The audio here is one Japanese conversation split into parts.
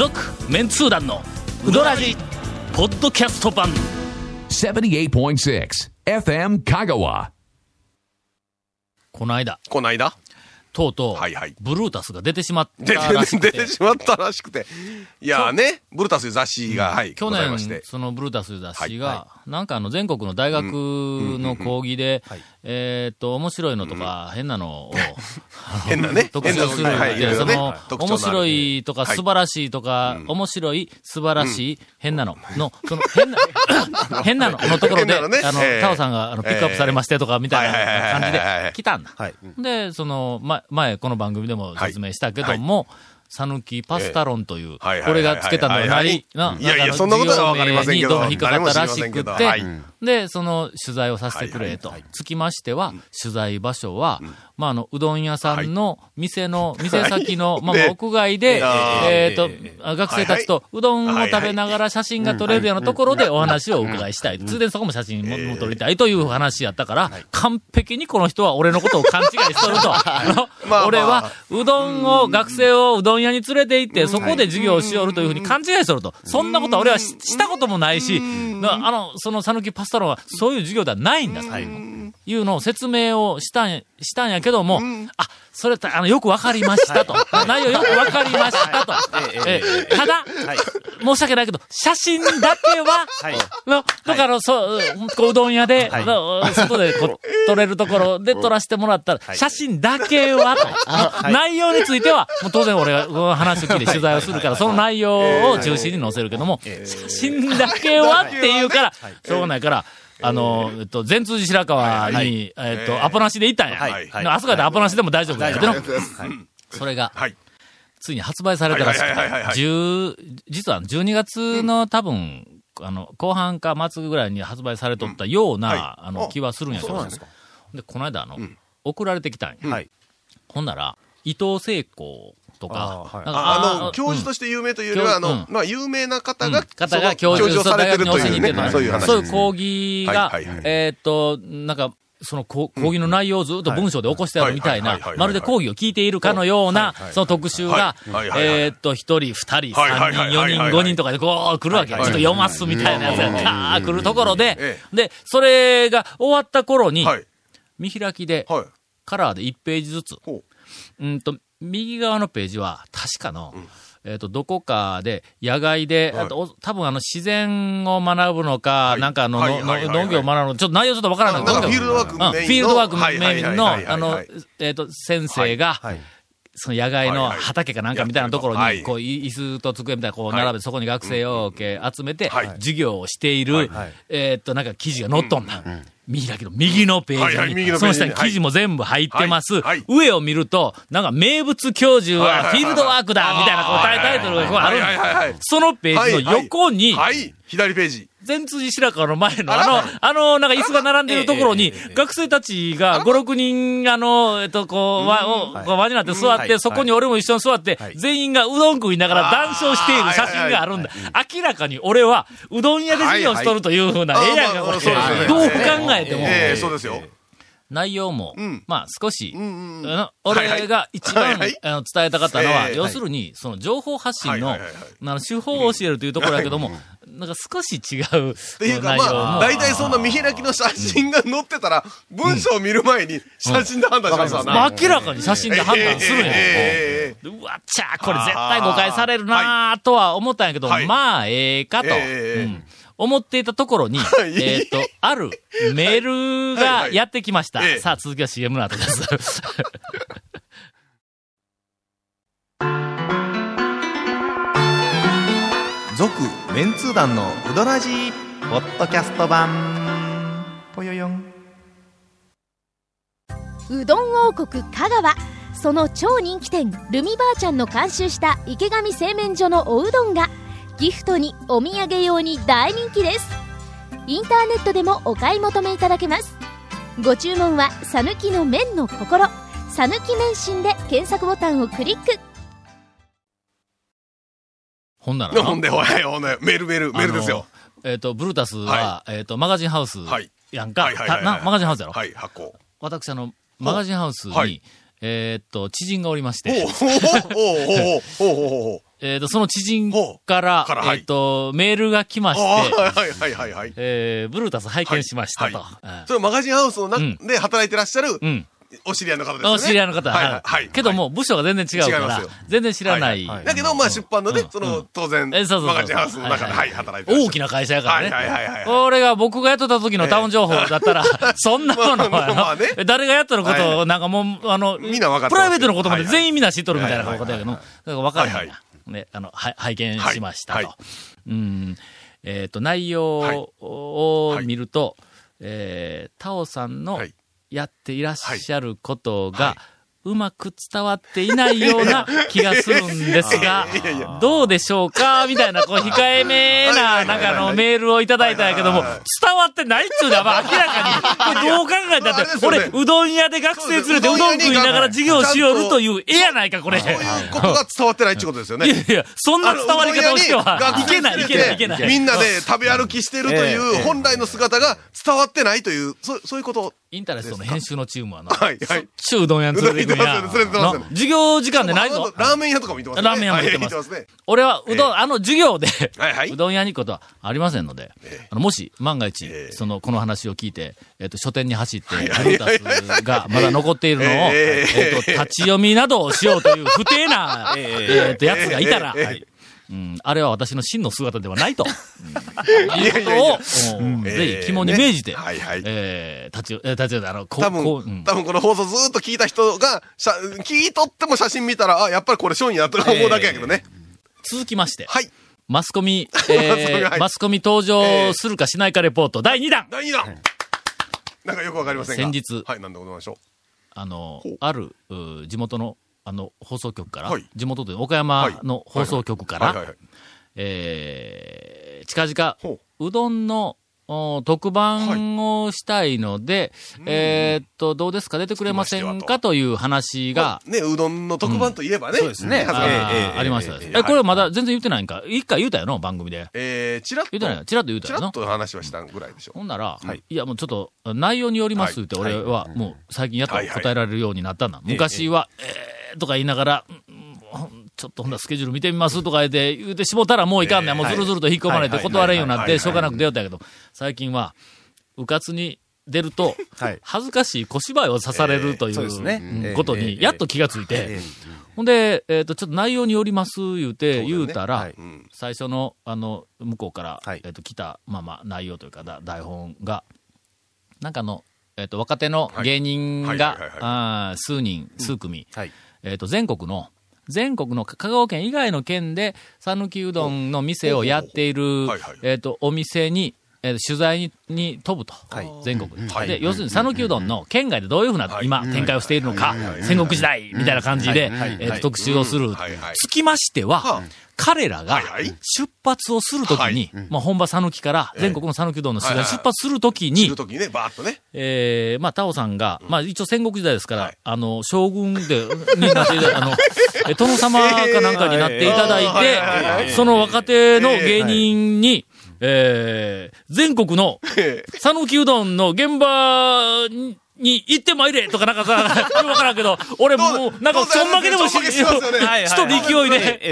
続メンツー団のウドラジポッドキャスト版。78.6 FM Kagawa. この間。この間？とうとう、はいはい。ブルータスが出てしまっ出たらしくて。て出てしまったらしくて。いやーね、ブルタスいう雑誌が、はい、去ございまして。年、。そのブルータス雑誌が、はなんかあの全国の大学の講義で、えーっと、面白いのとか、変なのを、変なね。特集する変なはい、その、面白いとか、はい。素晴らしいとか、面白い、素晴らしい、変なの、の、その、変な、変なののところで、ね。あの、ええ。タオさんが、あの、ピックアップされましてとか、みたいな感じはいはいはいはいはい。で来たんだ。はい。で、その、ま、前、この番組でも説明したけども、さぬきパスタロンという、これがつけたのがない、な、いやいやそんなことはわかりませんけど。引っかかったらしくてで、その取材をさせてくれと。つきましては、取材場所は、まあ、あの、うどん屋さんの店の、店先の、まあ、で屋外で、えっと、学生たちとうどんを食べながら写真が撮れるようなところでお話をお伺いしたい。ついでにそこも写真もも撮りたいという話やったから、完璧にこの人は俺のことを勘違いしとると。俺は、うどんを、学生をうどん屋に連れて行って、そこで授業をしよるというふうに勘違いしとると。そんなことは俺はししたこともないし、なあの、その讃岐パスタロンはそういう授業ではないんだと。いうのを説明をしたんや、したんやけども、あ、それあの、よくわかりましたと。内容よくわかりましたと。ええただ、申し訳ないけど、写真だけは、はい。の、だから、そう、こううどん屋で、の外でこう撮れるところで撮らせてもらったら、写真だけはと、内容については、もう当然俺が話を聞いて取材をするから、その内容を中心に載せるけども、写真だけはっていうから、しょうがないから、あの、えっと、全通寺白川に、えっと、アポなしで行ったんや。あそこでアポなしでも大丈夫だよ。それが、はい。ついに発売されたらしくて、はいはいはいはいはい。10実は12月の多分、あの、後半か末ぐらいに発売されとったような、はい。あの、気はするんやけど、ですか。で、この間、あの、送られてきたんや。はい。ほんなら、伊藤聖子とか、あーはい。なんかあの、教授うん。として有名というよりは、あうん。の、まあ、有名な方うん。が、方が教授、されてるというね、そういう話。そういう講義がはいはいはい、えーっと、なんか、その講講義の内容をずっと文章で起こしてあるみたいなまるで講義を聞いているかのような、その特集がえーっと、一人、二人、はい三人、四人、五人とかでこう来るわけ。ちょっと読ますみたいなやつが、カー来るところでえ、で、それが終わった頃に、はい。見開きで、はい。カラーで1ページずつ。ほうんと、右側のページは、確かの、えっ、と、どこかで、野外で、はい。あとお多分あの、自然を学ぶのか、い。なんかあの、はいのはいはいはい。農業を学ぶの、ちょっと内容ちょっとわからない。なんかフィールドワークメインの。うんフィールドワークメインの、はいはいはいあの、えっ、と、先生が、はい。その野外の畑かなんかみたいなと。ころに、はい。こう、い椅子と机みたいなこう並べて、そこに学生をけ集めてはい、授業をしている、えーっと、なんか記事が載っとんだ。見開きの右のページに、その下に記事も全部入ってます。上を見ると、なんか名物教授はフィールドワークだみたいなこうタイトルがある。そのページの横に、はい。左ページ。全辻白川の前のあの、あの、なんか椅子が並んでるところに、学生たちが5、6人、あの、えっと、こう、輪輪になって座って、そこに俺も一緒に座って、全員がうどん食いながら談笑している写真があるんだ。明らかに俺は、うどん屋で授業しとるというふうな、ええやんか、これ。どう考えても。ええ、そうですよ。内容も、ん。まあ少し、俺が一番、あの伝えたかったのは、ええ。要するに、その情報発信の、あの手法を教えるというところだけども、なんか少し違うっていうか。まあ、大体そんな見開きの写真が載ってたら、文章を見る前に写真で判断しますわな。まあ明らかに写真で判断するんや。ええ。でうわっちゃーこれ絶対誤解されるなーとは思ったんやけど、はい。まあええかと、思っていたところに、いえっと、あるメールがやってきました。はいはいええさあ続きは CM の後です。続、メンツー団のうどらじポッドキャスト版。ぽよよん。うどん王国香川その超人気店ルミばあちゃんの監修した池上製麺所のおうどんがギフトにお土産用に大人気です。インターネットでもお買い求めいただけます。ご注文は「さぬきの麺の心」「さぬき麺心」で検索ボタンをクリック。ほんなら。なほんで、ほい、ほんで、メールメール、メールですよ。えっ、と、ブルータスは、えっ、と、マガジンハウスはい。やんか。はいはいはいはマガジンハウスやろ、はい、発行。私、あの、マガジンハウスに、はい。えーっと、知人がおりまして、ほうほうほうほうほうほえーっと、その知人から、からはいえーっと、メールが来まあして、あ、はいはいはいはい。えーブルータス拝見しましたと。はいそれマガジンハウスの中うんで働いてらっしゃるうんうん。お知り合いの方ですよね。お知り合いの方、はいははいい。けども、部署が全然違うから全然知らない。はいはいだけど、まあ出版のねうん、その、当然、マガジンハウスの中で、ははいい、働いて。大きな会社やからね。はいはいはいはい。これが僕がやってた時のタウン情報だったら、そんなものまあまあね誰がやってることを、はいなんかもう、あの、みんな分かってプライベートのことまではいはい全員みんな知っとるみたいなはいことやけど、だから分からへんはいや。ね、あの、は拝見しましたと。はいはうん。えっ、と、内容を見ると、えー、タオさんのはい。やっていらっしゃることはが、うまく伝わっていないような 気がするんですがどうでしょうか？みたいな、こう、控えめな、なんかあの、メールをいただいたんやけども、伝わってないっつうのは、まあ明らかに、これどう考えたって、俺、うどん屋で学生連れてそうどん食いながら授業しよるという絵やないか、これ。そういうことが伝わってないってことですよね。いやいや、そんな伝わり方をしては、いけない、いけない、いけない。みんなで食べ歩きしてるという本来の姿が伝わってないという、そうそういうこと。インタレストの編集のチームはな、はいはい。しゅうどん屋に連れて行くんや。うどん屋に連れてますよな授業時間でないぞ。ラーメン屋とかも見てますね。ラーメン屋も見てますはい見てますね。俺は、うどん、あの授業で、うどん屋に行くことはありませんので、あのもし、万が一、ええ。その、この話を聞いて、えっ、と、書店に走って、ブいルータスがまだ残っているのを、ええ。っ、と、立ち読みなどをしようという不定な、えっ、と、やつがいたら、うん、あれは私の真の姿ではないと、いうことを、ぜひ肝に銘じて、ね。はいはい。えー立ち、えー立ち、あの、こう、多こう、う分、ん。多分この放送ずっと聞いた人が、しゃ聞いとっても写真見たら、あ、やっぱりこれショーンやと思うだけやけどね。続きまして、はい。マスコミ、マスコミえーはい。マスコミ登場するかしないかレポート、第2弾。第2弾。なんかよくわかりませんが。先日。はい、なんでございましょあのある、う地元の、あの、放送局から、はい。地元で岡山の放送局かう。はいはいら、近々ほ、う。どんの、お特番をしたいので、えーっと、どうですか？出てくれませんか？と。いう話が、ね、うどんの特番といえばね。そうですね。あありましたね。えええ、これまだ全然言ってないんか？一回言うたよの番組で。えー、チラッと。言うてないよ。チラッと言うたよのチラッと話はしたぐらいでしょ。ほんなら、はい。い、やもうちょっと、内容によりますって、はい。俺はもう最近やっとはいはい答えられるようになったんだ。昔は、えーとか言いながら、ちょっとほんならスケジュール見てみますとか言って、言うてしもたらもういかんねん。もうずるずると引っ込まれてはい。断れんようになって、はい。しょうがなく出よったけど、最近は、うかつに出ると、はい。恥ずかしい小芝居を刺されるといそうことに、やっと気がついて、えほんで、えっ、と、ちょっと内容によります言うて、言うたら。最初の、あの、向こうから、はい。えっ、と、来た、まあまあ、内容というか、だ台本が、なんかあの、えっ、と、若手の芸人はいが数人、数組、はい。えっ、と、全国の、全国の香川県以外の県で、讃岐うどんの店をやっているえっ、と、お店に、えー取材にに飛ぶと、はい。全国に、はい。で、要するに讃岐うどんの県外でどういうふうな、はい。今、展開をしているのか、戦国時代みたいな感じで、はい。えーと特集をする。つきましては、はあ彼らが出発をするときに、まあ本場讃岐から全国の讃岐うどんの取材出発するとき知にる、ときにね、バーッとね。えー、まあ、タオさんが、まあ、一応戦国時代ですから、はい。あの、将軍で、になってあの、え殿様かなんかになっていただいて、その若手の芸人に、えー、全国の、え。讃岐うどんの現場にに行ってまいれとかなんかさ、よくわからんけど、俺もう、なんかちょんまけでもし、ちょっと勢い。で、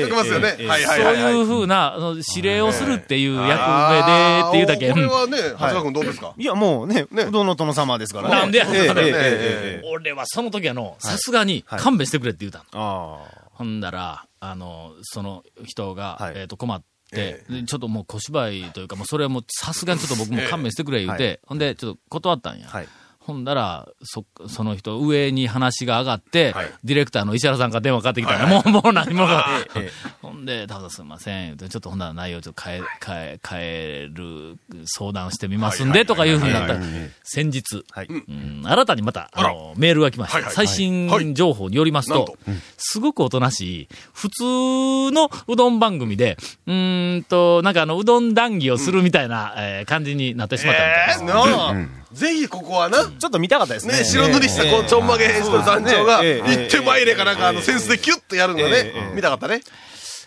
そういうふうな、指令をするっていう役目で、っていうだけ。これはね、橋川君どうですか？いや、もうね、どの殿様ですからね。なんでや俺はその時あの、さすがに勘弁してくれって言うたの。ほんだら、あの、その人が、えっと、困って、ちょっともう小芝居というか、もうそれはもうさすがにちょっと僕も勘弁してくれ言うて、ほんで、ちょっと断ったんや。ほんだら、そ、その人、上に話が上がって、はい。ディレクターの石原さんから電話かかってきたんや。はいもう、もう何もか。えほんで、ただすいません。ちょっとほんなら内容ちょっと変え、変え、変える相談してみますんで、はいとかいうふうになったはい先日、はい。うん。新たにまた、あの、メールが来ました。はいはい最新情報によりますと、すごくおとなしい、普通のうどん番組で、うーんと、なんかあの、うどん談義をするみたいな、えー感じになってしまったみたいです。えー、ぜひここはな、ちょっと見たかったですね。ね、白塗りしたこうちょんまげしてる団長が、ええ。行ってまいれかなんか、あの、センスでキュッとやるのがね、見たかったね。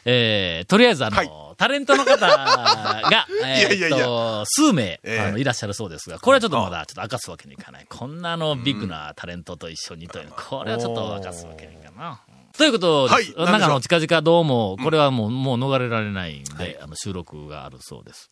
えーとりあえずあの、はい。タレントの方が、えいやいやいや。数名、ええ。あの、いらっしゃるそうですが、これはちょっとまだ、ちょっと明かすわけにいかない。こんなあの、ビッグなタレントと一緒にというの、これはちょっと明かすわけにいかんな。ということではい。す。なんかあの、近々どうも、これはもう、もう逃れられないんで、あの、収録があるそうです。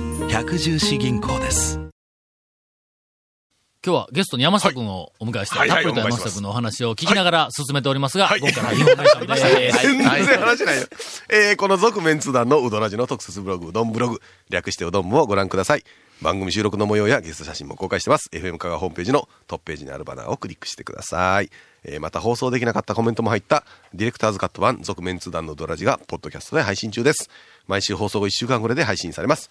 百十四銀行です今日はゲストに山下君をお迎えして、はいはいたっぷりと山下君のお話を聞きながら進めておりますが、はい今回はインフォメーションです。全然話ないよ。えー、この続麺通団のうどらじの特設ブログ、うどんブログ、略してうどん部をご覧ください。番組収録の模様やゲスト写真も公開してます。FM 香川ホームページのトップページにあるバナーをクリックしてください。えー、また放送できなかったコメントも入った、ディレクターズカット版、続メンツ団のうどらじが、ポッドキャストで配信中です。毎週放送後1週間ぐらいで配信されます。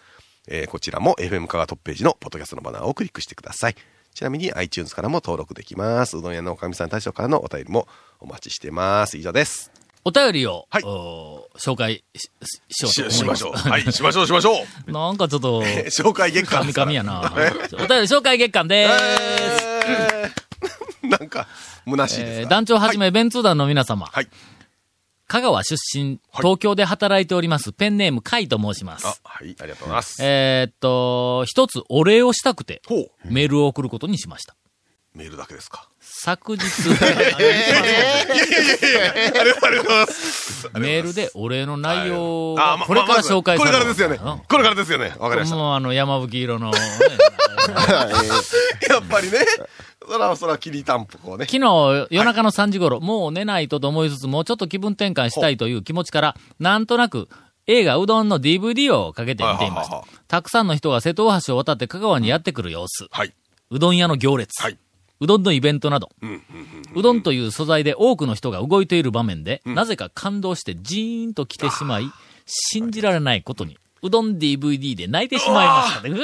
えー、こちらも FM 香川トップページのポッドキャストのバナーをクリックしてください。ちなみに iTunes からも登録できます。うどん屋のおかみさん大将からのお便りもお待ちしてます。以上です。お便りを、はいお紹介しししようとし思いま。しますしょう。はい、しましょう、しましょう。なんかちょっと、紹介月間神。々やな。お便り紹介月間でーす。えーなんか、虚しいですえーが団長はじめ、弁通団の皆様。はい。香川出身、東京で働いております、ペンネーム、カイと申します。あ、はい、ありがとうございます。えーっと、一つお礼をしたくて。メールを送ることにしました。メールだけですか？昨日、ありがとうございます。メールでお礼の内容をあ、まこれから紹介されるこれからですよね。これからですよね。わかりました。もうあの、山吹色のね、やっぱりね、そらそら、きりたんぽこうね。昨日夜中の3時頃、もう寝ないとと思いつつ、もうちょっと気分転換したいという気持ちから、なんとなく、映画うどんの DVD をかけて見ていましたははは。たくさんの人が瀬戸大橋を渡って香川にやってくる様子。はい。うどん屋の行列。はいうどんのイベントなど。うどんという素材で多くの人が動いている場面で、なぜか感動してジーンと来てしまい、信じられないことに、うどん DVD で泣いてしまいましたね。こ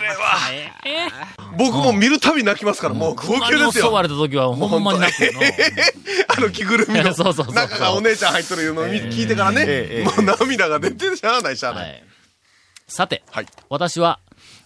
れは、え僕も見るたび泣きますから、もう号泣ですよ。襲われた時はほんまに泣くよな。あの着ぐるみの そうそうそうそう中がお姉ちゃん入っとるのを見聞いてからね、もう涙が出てしゃあないしゃあない。さて、はい。私は、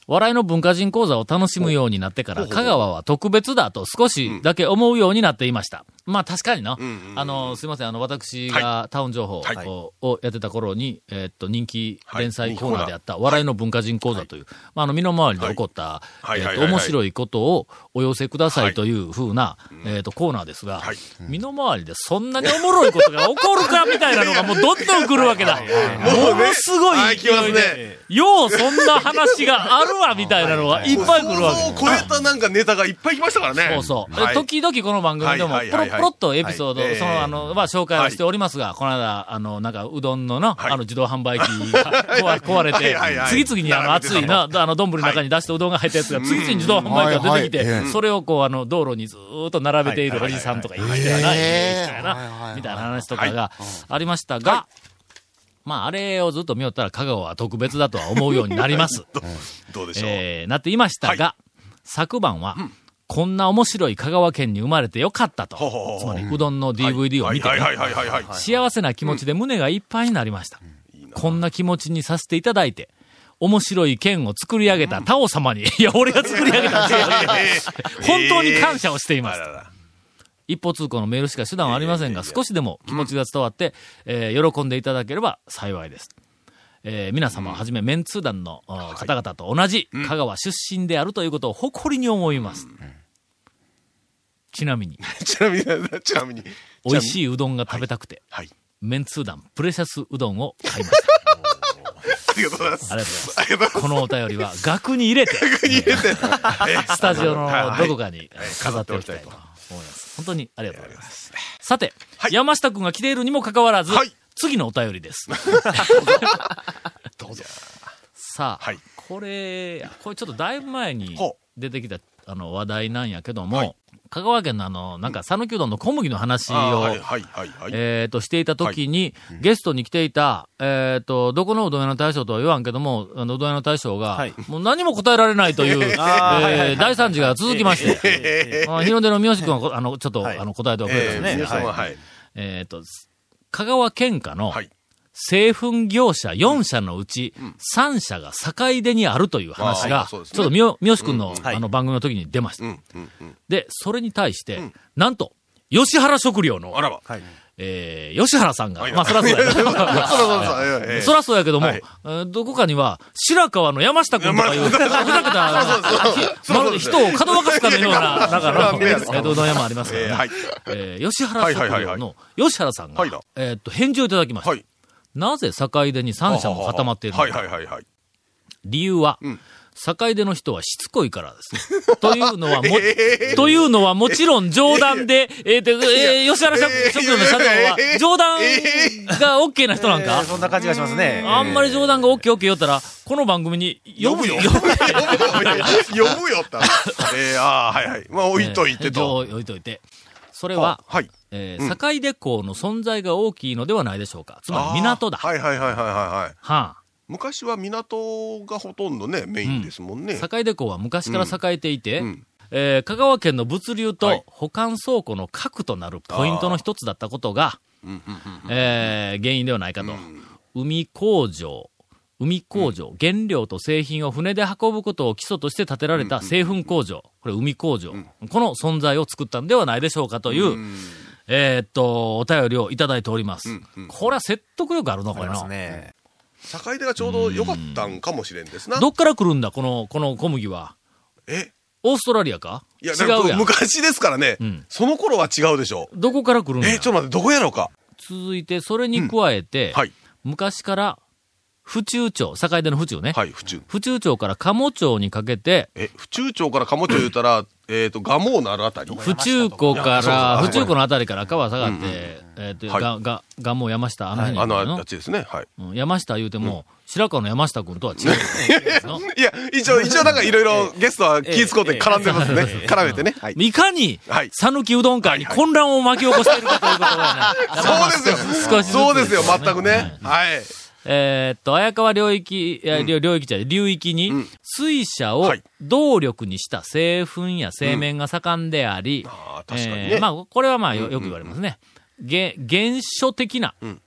笑いの文化人講座を楽しむようになってから、香川は特別だと少しだけ思うようになっていました。まあ確かにな。あの、すいません、あの、私がタウン情報はい。ををやってた頃に、えーっと、人気はい。連載コーナーであった、笑いの文化人講座という、まあ、あの、身の回りで起こった、えーっと、面白いことをお寄せくださはい。いというふうな、えーっと、コーナーですがはい、身の回りでそんなにおもろいことが起こるかみたいなのがもうどんどん来るわけだ。ものすごい勢はいでね、ようそんな話があるわ みたいなのがい。っぱい来るわけ。想像を超えたなんかネタがいっぱい来ましたからね。そうそう。時々この番組でも、はいポロはいはい。はいポロっとエピソード、はい。その、あの、まあ、紹介はしておりますが、この間、あの、なんか、うどんのな、はい。あの、自動販売機が 壊壊れて次々にあの、熱いな、あの、丼の中に出してうどんが入ったやつが、次々に自動販売機が出てきて、それをこう、あの、道路にずーっと並べているおじさんとかいましたよな、いい人やな、みたいな話とかがありましたが、まあ、あれをずっと見よったら、香川は特別だとは思うようになります。どうでしょう。えー、なっていましたが、昨晩は、こんな面白い香川県に生まれてよかったと。つまり、うどんの DVD を見て。幸せな気持ちで胸がいっぱいになりました。こんな気持ちにさせていただいて、面白い県を作り上げたタオ様に、いや、俺が作り上げたん違う 本当に感謝をしています。一方通行のメールしか手段はありませんが、少しでも気持ちが伝わって、えー喜んでいただければ幸いです。えー皆様はじめメンツー団のあ方々と同じ香川出身であるということを誇りに思います。ちなみに、ちなみに、ちなみに。美味い。しいうどんが食べたくて、はい。メンツー団プレシャスうどんを買いました。ありがとうございます。ありがとうございます。このお便りは額に入れて、スタジオのどこかに飾っておきたいと思います。本当にありがとうございます。さて、はい山下くんが来ているにもかかわらず、はい次のお便りです。どうぞ。さあ、はいこれ、これちょっとだいぶ前にほ出てきたあの話題なんやけども、はい香川県のあの、なんか、讃岐うどんの小麦の話を、あーはい、はい、はい、はい。えっ、と、していた時に、ゲストに来ていた、えっ、と、どこのうどん屋の大将とは言わんけども、あの、うどん屋の大将が、はいもう何も答えられないという、あーはいはいはいえー大惨事が続きまして、あ日の出の三好君はこ、あの、ちょっと、はいあの、答えておくれたんですね。皆様、はいはい。えっ、と、香川県下のはい。製粉業者4社のうち3社が境出にあるという話あが、ちょっとみよ、三好君の、はいあの番組の時に出ました。で、それに対して、なんと、吉原食料の。えー、吉原さんが、はいまあ、そらそうやそらそうやけども、はいえーどこかには、白川の山下君とかいう、ふざけた、まるで人をかどわかすかのような、なんかの、そうえそうそうー、うどん屋もありますからね。ええはい。えー吉原食料の吉原さんがえーっと、返事をいただきました。はい。なぜ境出に3社も固まっているのか。はい、はい、はい、はい。理由は、ん境出の人はしつこいからです。というのはも、ええというのはもちろん冗談で、えーでえー吉原食ええ食料の社長はええ冗談が OK な人なんか？えーそんな感じがしますね。あんまり冗談が OKOK 言ったら、この番組に呼ぶよ。呼ぶよ。呼ぶよったら。えー、ああ、はい、はい。まあ、置いといてと。えー置いといて。それは、はい。えー境出港の存在が大きいのではないでしょうか。つまり港だ。はい、はい、はい、はい、はい。はい。は昔は港がほとんどね、メインですもんね。あ、境出港は昔から栄えていて、うん。えー香川県の物流はい。と保管倉庫の核となるポイントの一つだったことが、うんうんうんえー原因ではないかと。海工場、海工場、原料と製品を船で運ぶことを基礎として建てられた製粉工場、これ海工場、この存在を作ったんではないでしょうかという、えーっと、お便りをいただいております。これは説得力あるな、これな。ね。境出がちょうど良かったんかもしれんですな。どっから来るんだ、この、この小麦は？え？オーストラリアか？いや、違うやん。昔ですからね、んその頃は違うでしょどこから来るんう。だ？え、ちょっと待って、どこやろうか？続いて、それに加えて、はい。昔から、府中町、境出の府中ね。はい、府中。府中町から鴨町にかけて、え、府中町から鴨町言うたら、えっと、蒲生のあるあたり。府中湖から、府中湖のあたりから川下がって、えっと、はいが、が、がもう山下、あの辺にあののあっちですね。はい。うん山下言うても、白川の山下君とは違うの。いや、一応、一応なんかいろいろ ゲストは気ぃつこうて絡んでますね。絡めてね。はい。いかにはい、讃岐うどん会に混乱を巻き起こしているかということはね。そうですよ。少しそうですよ、全くね。はい。えーっと、綾川領域、いや領領域じゃ流域に、水車をはい。動力にした製粉や製麺が盛んであり、ああ、確かにえね。ーまあ、これはまあよ、よく言われますね。げ原初的な、ん。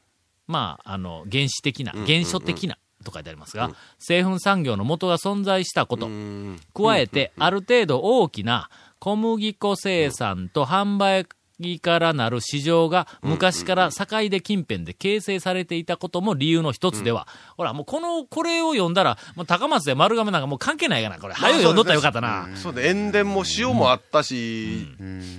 まあ、あの、原始的な、原初的な、と書いてありますが、製粉産業の元が存在したこと、うん。加えて、ある程度大きな小麦粉生産と販売からなる市場が昔から境出近辺で形成されていたことも理由の一つでは。ほら、もうこの、これを読んだら、もう高松で丸亀なんかもう関係ないかな、これ。早よ読んどったらよかったな。そうね、塩田も塩もあったし、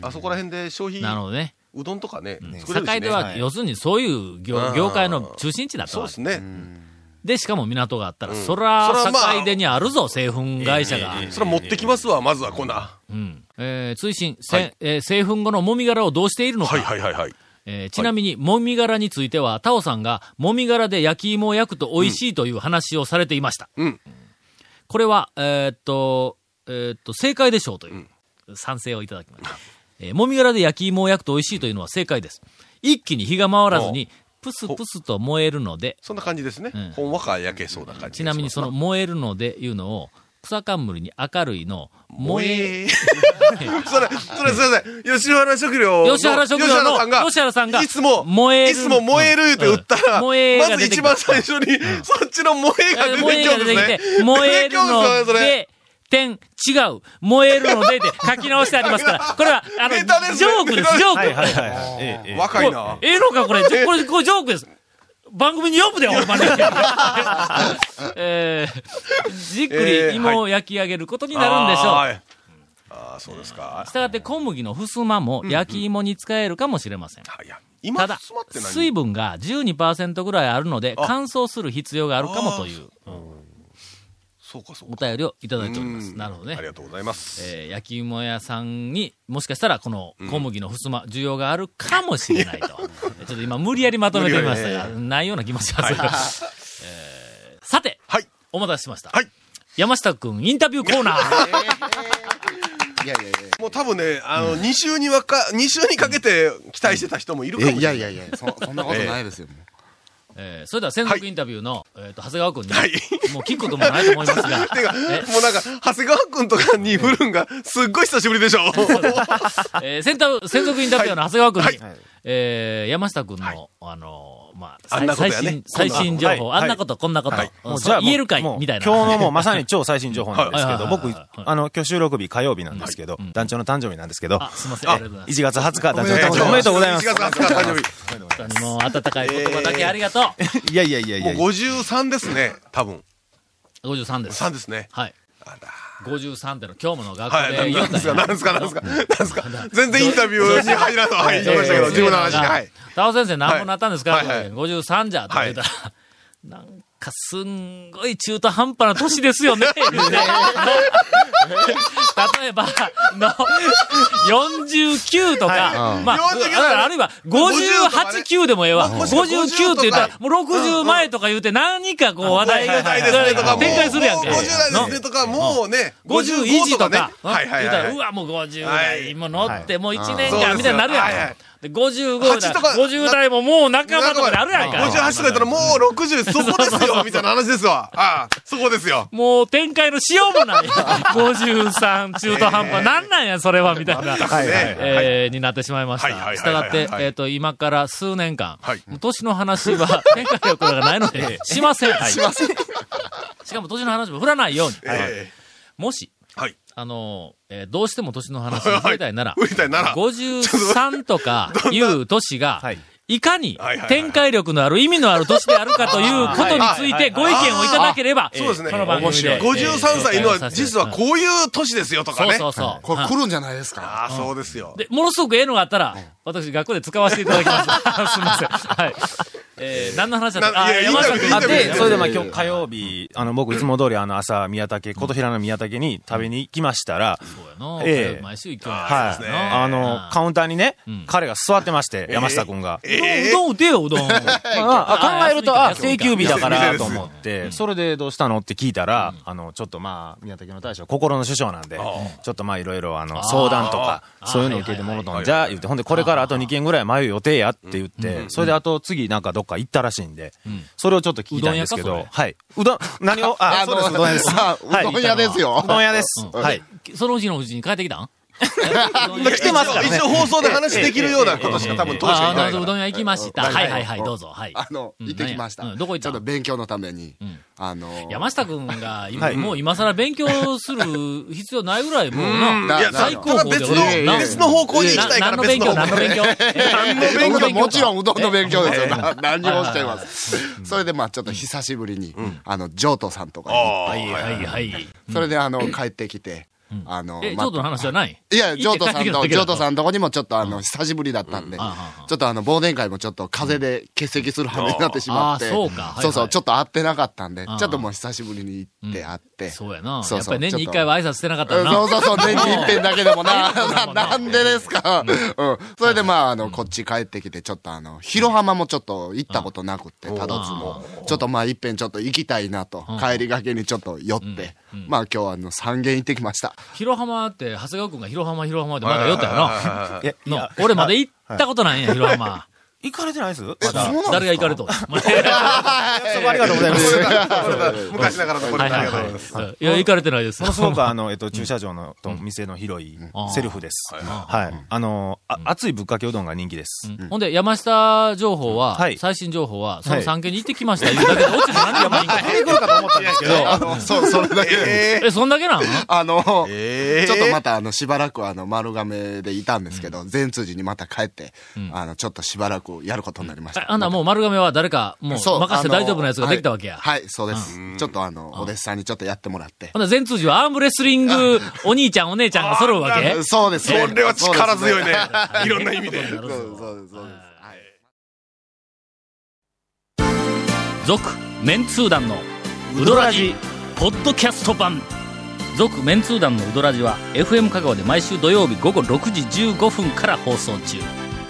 あそこら辺で消費、なるほどね。うどんとかね、作境れるしね。出は、要するにそういう業うん業界の中心地だったわけそうですね。で、しかも港があったら、そそら、境出にあるぞ、製粉会社が。それは持ってきますわ、まずはこんな。うん。えー、追伸、せはいえー製粉後のもみ殻をどうしているのか。はいはいはいはい。えーちなみに、もみ殻については、タオさんが、もみ殻で焼き芋を焼くと美味しいという話をされていました。うん。これは、えーっと、えーっと、正解でしょうという、賛成をいただきました。えーもみ殻で焼き芋を焼くと美味しいというのは正解です。一気に火が回らずに、プスプスと燃えるので、そんな感じですねうん。ほんわか焼けそうな感じ。ちなみにその、燃えるのでいうのを、草冠に明るいの、燃え。それ、それすいません。吉原食料の。吉原食料の吉原さんが、吉原さんがいつも、燃えるいつも燃えるって打ったら、うん燃えがまず一番最初に、そっちの燃えが出燃えがてきるん出てきてですね。燃えるので、点、違う。燃えるのでって書き直してありますから、これは、あの、ジョークです、ジョーク。はいはいはいはい。ええええ若いな。ええのか、これ。これ、これジョークです。番組に呼ぶで、ほんまに。えー、じっくえーり芋を焼き上げることになるんでしょう。あーはいあー、そうですか。したがって小麦のふすまも焼き芋に使えるかもしれません。あいや、今、ただ水分が12%ぐらいあるので、あ乾燥する必要があるかもというそうかそうおか。便りをいただいております。うんなるほどねあり。がとうございます。えー焼き芋屋さんにもしかしたらこの小麦のふすま、需要があるかもしれないと。ちょっと今無理やりまとめてみましたが、ないような気もします。えーさて、はい。お待たせしました。はい。山下くんインタビューコーナー。いやいやいもう多分ね、あの、2週にわか、二週にかけて期待してた人もいるかもや。しれない。いやいやいや、そそんなことないですよ。えーそれでは専属インタビューの、えっと、長谷川君に、はい。もう聞くこともないと思いますが、てか、えもうなんか、長谷川くんとかに振るんが、すっごい久しぶりでしょ。えー、専属インタビューの長谷川君に、はい。えー、山下君の、あのー、まあ、あんなことやね最新、最新情報、はいあんなこと、こんなこと、じゃあ言えるかい？みたいな。今日のもうまさに超最新情報なんですけど、はい僕あの、今日収録日火曜日なんですけど、団長の誕生日なんですけど、あ、すいません、ありがとうございます。1月20日、団長のおめでとうございます誕生日おめでとうございま1す。月20日誕生日。本当にもう温かい言葉だけありがとう。いやいやいやいやもう53ですね、多分。53です。3ですね。はい。53っての今日もの学はい。校で言なうんたんやですか、なんですか、なんですか。なんですか。全然インタビューに入らんと、はい、言いましたけど、自分の話に。はい。タオ先生何本なったんですか、はい53じゃって言ったら、なんかすんごい中途半端な年ですよね。例えば、の、49とか、まあ、49ああるいは58、9でもええわ。もしくは59って言ったら、もう60前とか言うて何かこう話題が50代ですねとか、もう展開するやんけ。もう50代ですねとか、もうね、50維持とねか、言ったら、はい。うわ、もう50は代乗って、もう1年間みたいになるやん。で、55代、8とか50代ももう半ばとかなるやんか。58とか言ったらもう60、そこですよ、みたいな話ですわ。ああ、そこですよ。もう展開のしようもない。53中途半端。なんなんや、それは、みたいな。ねえーになってしまいました。したがっては、いえっと、今から数年間年の話は展開力がないので、しません。しません。しかも年の話も振らないように。えもし、えはい。あの、えーどうしても年の話に触れたいなら、触れたいなら53とかいう年がはい、いかにはいはいはい展開力のある意味のある年であるかということについてご意見をいただければ、そうですね。この番組で。53歳のは、実はうこういう年ですよとかそうね。そうそう。これ来るんじゃないですか。ああ、そうですよ。で、ものすごくええのがあったら、私、学校で使わせていただきます。すみません。はい。えー、何の話だった？あ、山下君で、それでまあ今日火曜日、あの、僕いつも通りあの朝、宮武、琴平の宮武に食べに行きましたら、そうやな。ええ。毎週行くようになはい。あの、カウンターにねん、彼が座ってまして、山下くんが。うどん、うどん打てよ、うどん。まあ、考えると、あ、休みか定休日だからと思って、それでどうしたの？って聞いたら、あの、ちょっとまあ、宮武の大将、心の首相なんで、ちょっとまあ、いろいろ、あの、相談とか、そういうの受けてもろとんじゃ、言って、ほんで、これからあと2件ぐらい迷う予定やって言って、それであと次なんかどっか行ったらしいんで、それをちょっと聞きたいんですけうどはい。うどん、何を、あ、そうです、うどん屋です。あうどん屋ですよ。うどん屋です。はい。そのうちのうちに帰ってきたん？今来てますからね一応。放送で話できるようなことしか多分当時ないから。うどん屋行きました。はいはいはい、どうぞ。はい。あの、うん行ってきました。どこ行った？ちょっと勉強のためにん。あの、山下くんが、今はいもう今更勉強する必要ないぐらい、もうな、最高峰で別の、な別の方向に行きたいから、何の勉強？何の勉強何の勉強？もちろんうどんの勉強ですよ。何をしています。それでまあちょっと久しぶりに、あの、譲渡さんとかにはいはいはい。て、それであの、帰ってきて、あの、え、ちまょっとの話じゃない？いや、譲渡さんと、譲渡さん。んとこにもちょっとあの、久しぶりだったんで、ちょっとあの、忘年会もちょっと風邪で欠席する羽目になってしまって、そうか。そうそう、ちょっと会ってなかったんで、ちょっともう久しぶりに行って会って、そうやな。そうそうやっぱり年に一回は挨拶してなかったな。そうそうそう、年に一遍だけでもな、なんでですか、うん。それでまあ、あの、こっち帰ってきて、ちょっとあの、広浜もちょっと行ったことなくって、たどつも。ちょっとまあ、一遍ちょっと行きたいなと、帰りがけにちょっと寄って、まあ今日はあの、三軒行ってきました。広浜って、長谷川くんが広浜広浜でまだ寄ったよな。俺まで行ったことないんや、広浜。行かれてないです？まだ。誰が行かれと。そこありがとうございます。昔ながらのこれありがとうございます。はい。いや、行かれてないです。ものすごくあの、えっと、駐車場のと店の広いセルフです。はい。あの、あ熱いぶっかけうどんが人気です。ほんで、山下情報は、はい最新情報は、その3軒に行ってきました。言うだけで、落ちて何がないんか。出てくるかと思ったんですけど、そう、それだけで。ええ、そんだけなんあの、えちょっとまたあの、しばらくあの、丸亀でいたんですけど、善通寺にまた帰って、あの、ちょっとしばらくやることになりました。えあんなもう丸亀は誰か、もう、そう任せて大丈夫なやつができたわけや。はい、はいそうです。ちょっとあの、お弟子さんにちょっとやってもらって。ほんで、全通寺はアームレスリング、お兄ちゃん、お姉ちゃんが揃うわけ？そうです。それは力強いね。いろんな意味で。そうです、そうです。そうですはい続、メンツー団の、ウドラジ、ポッドキャスト版。続、メンツー団のウドラジは、FM 香川で毎週土曜日午後6時15分から放送中。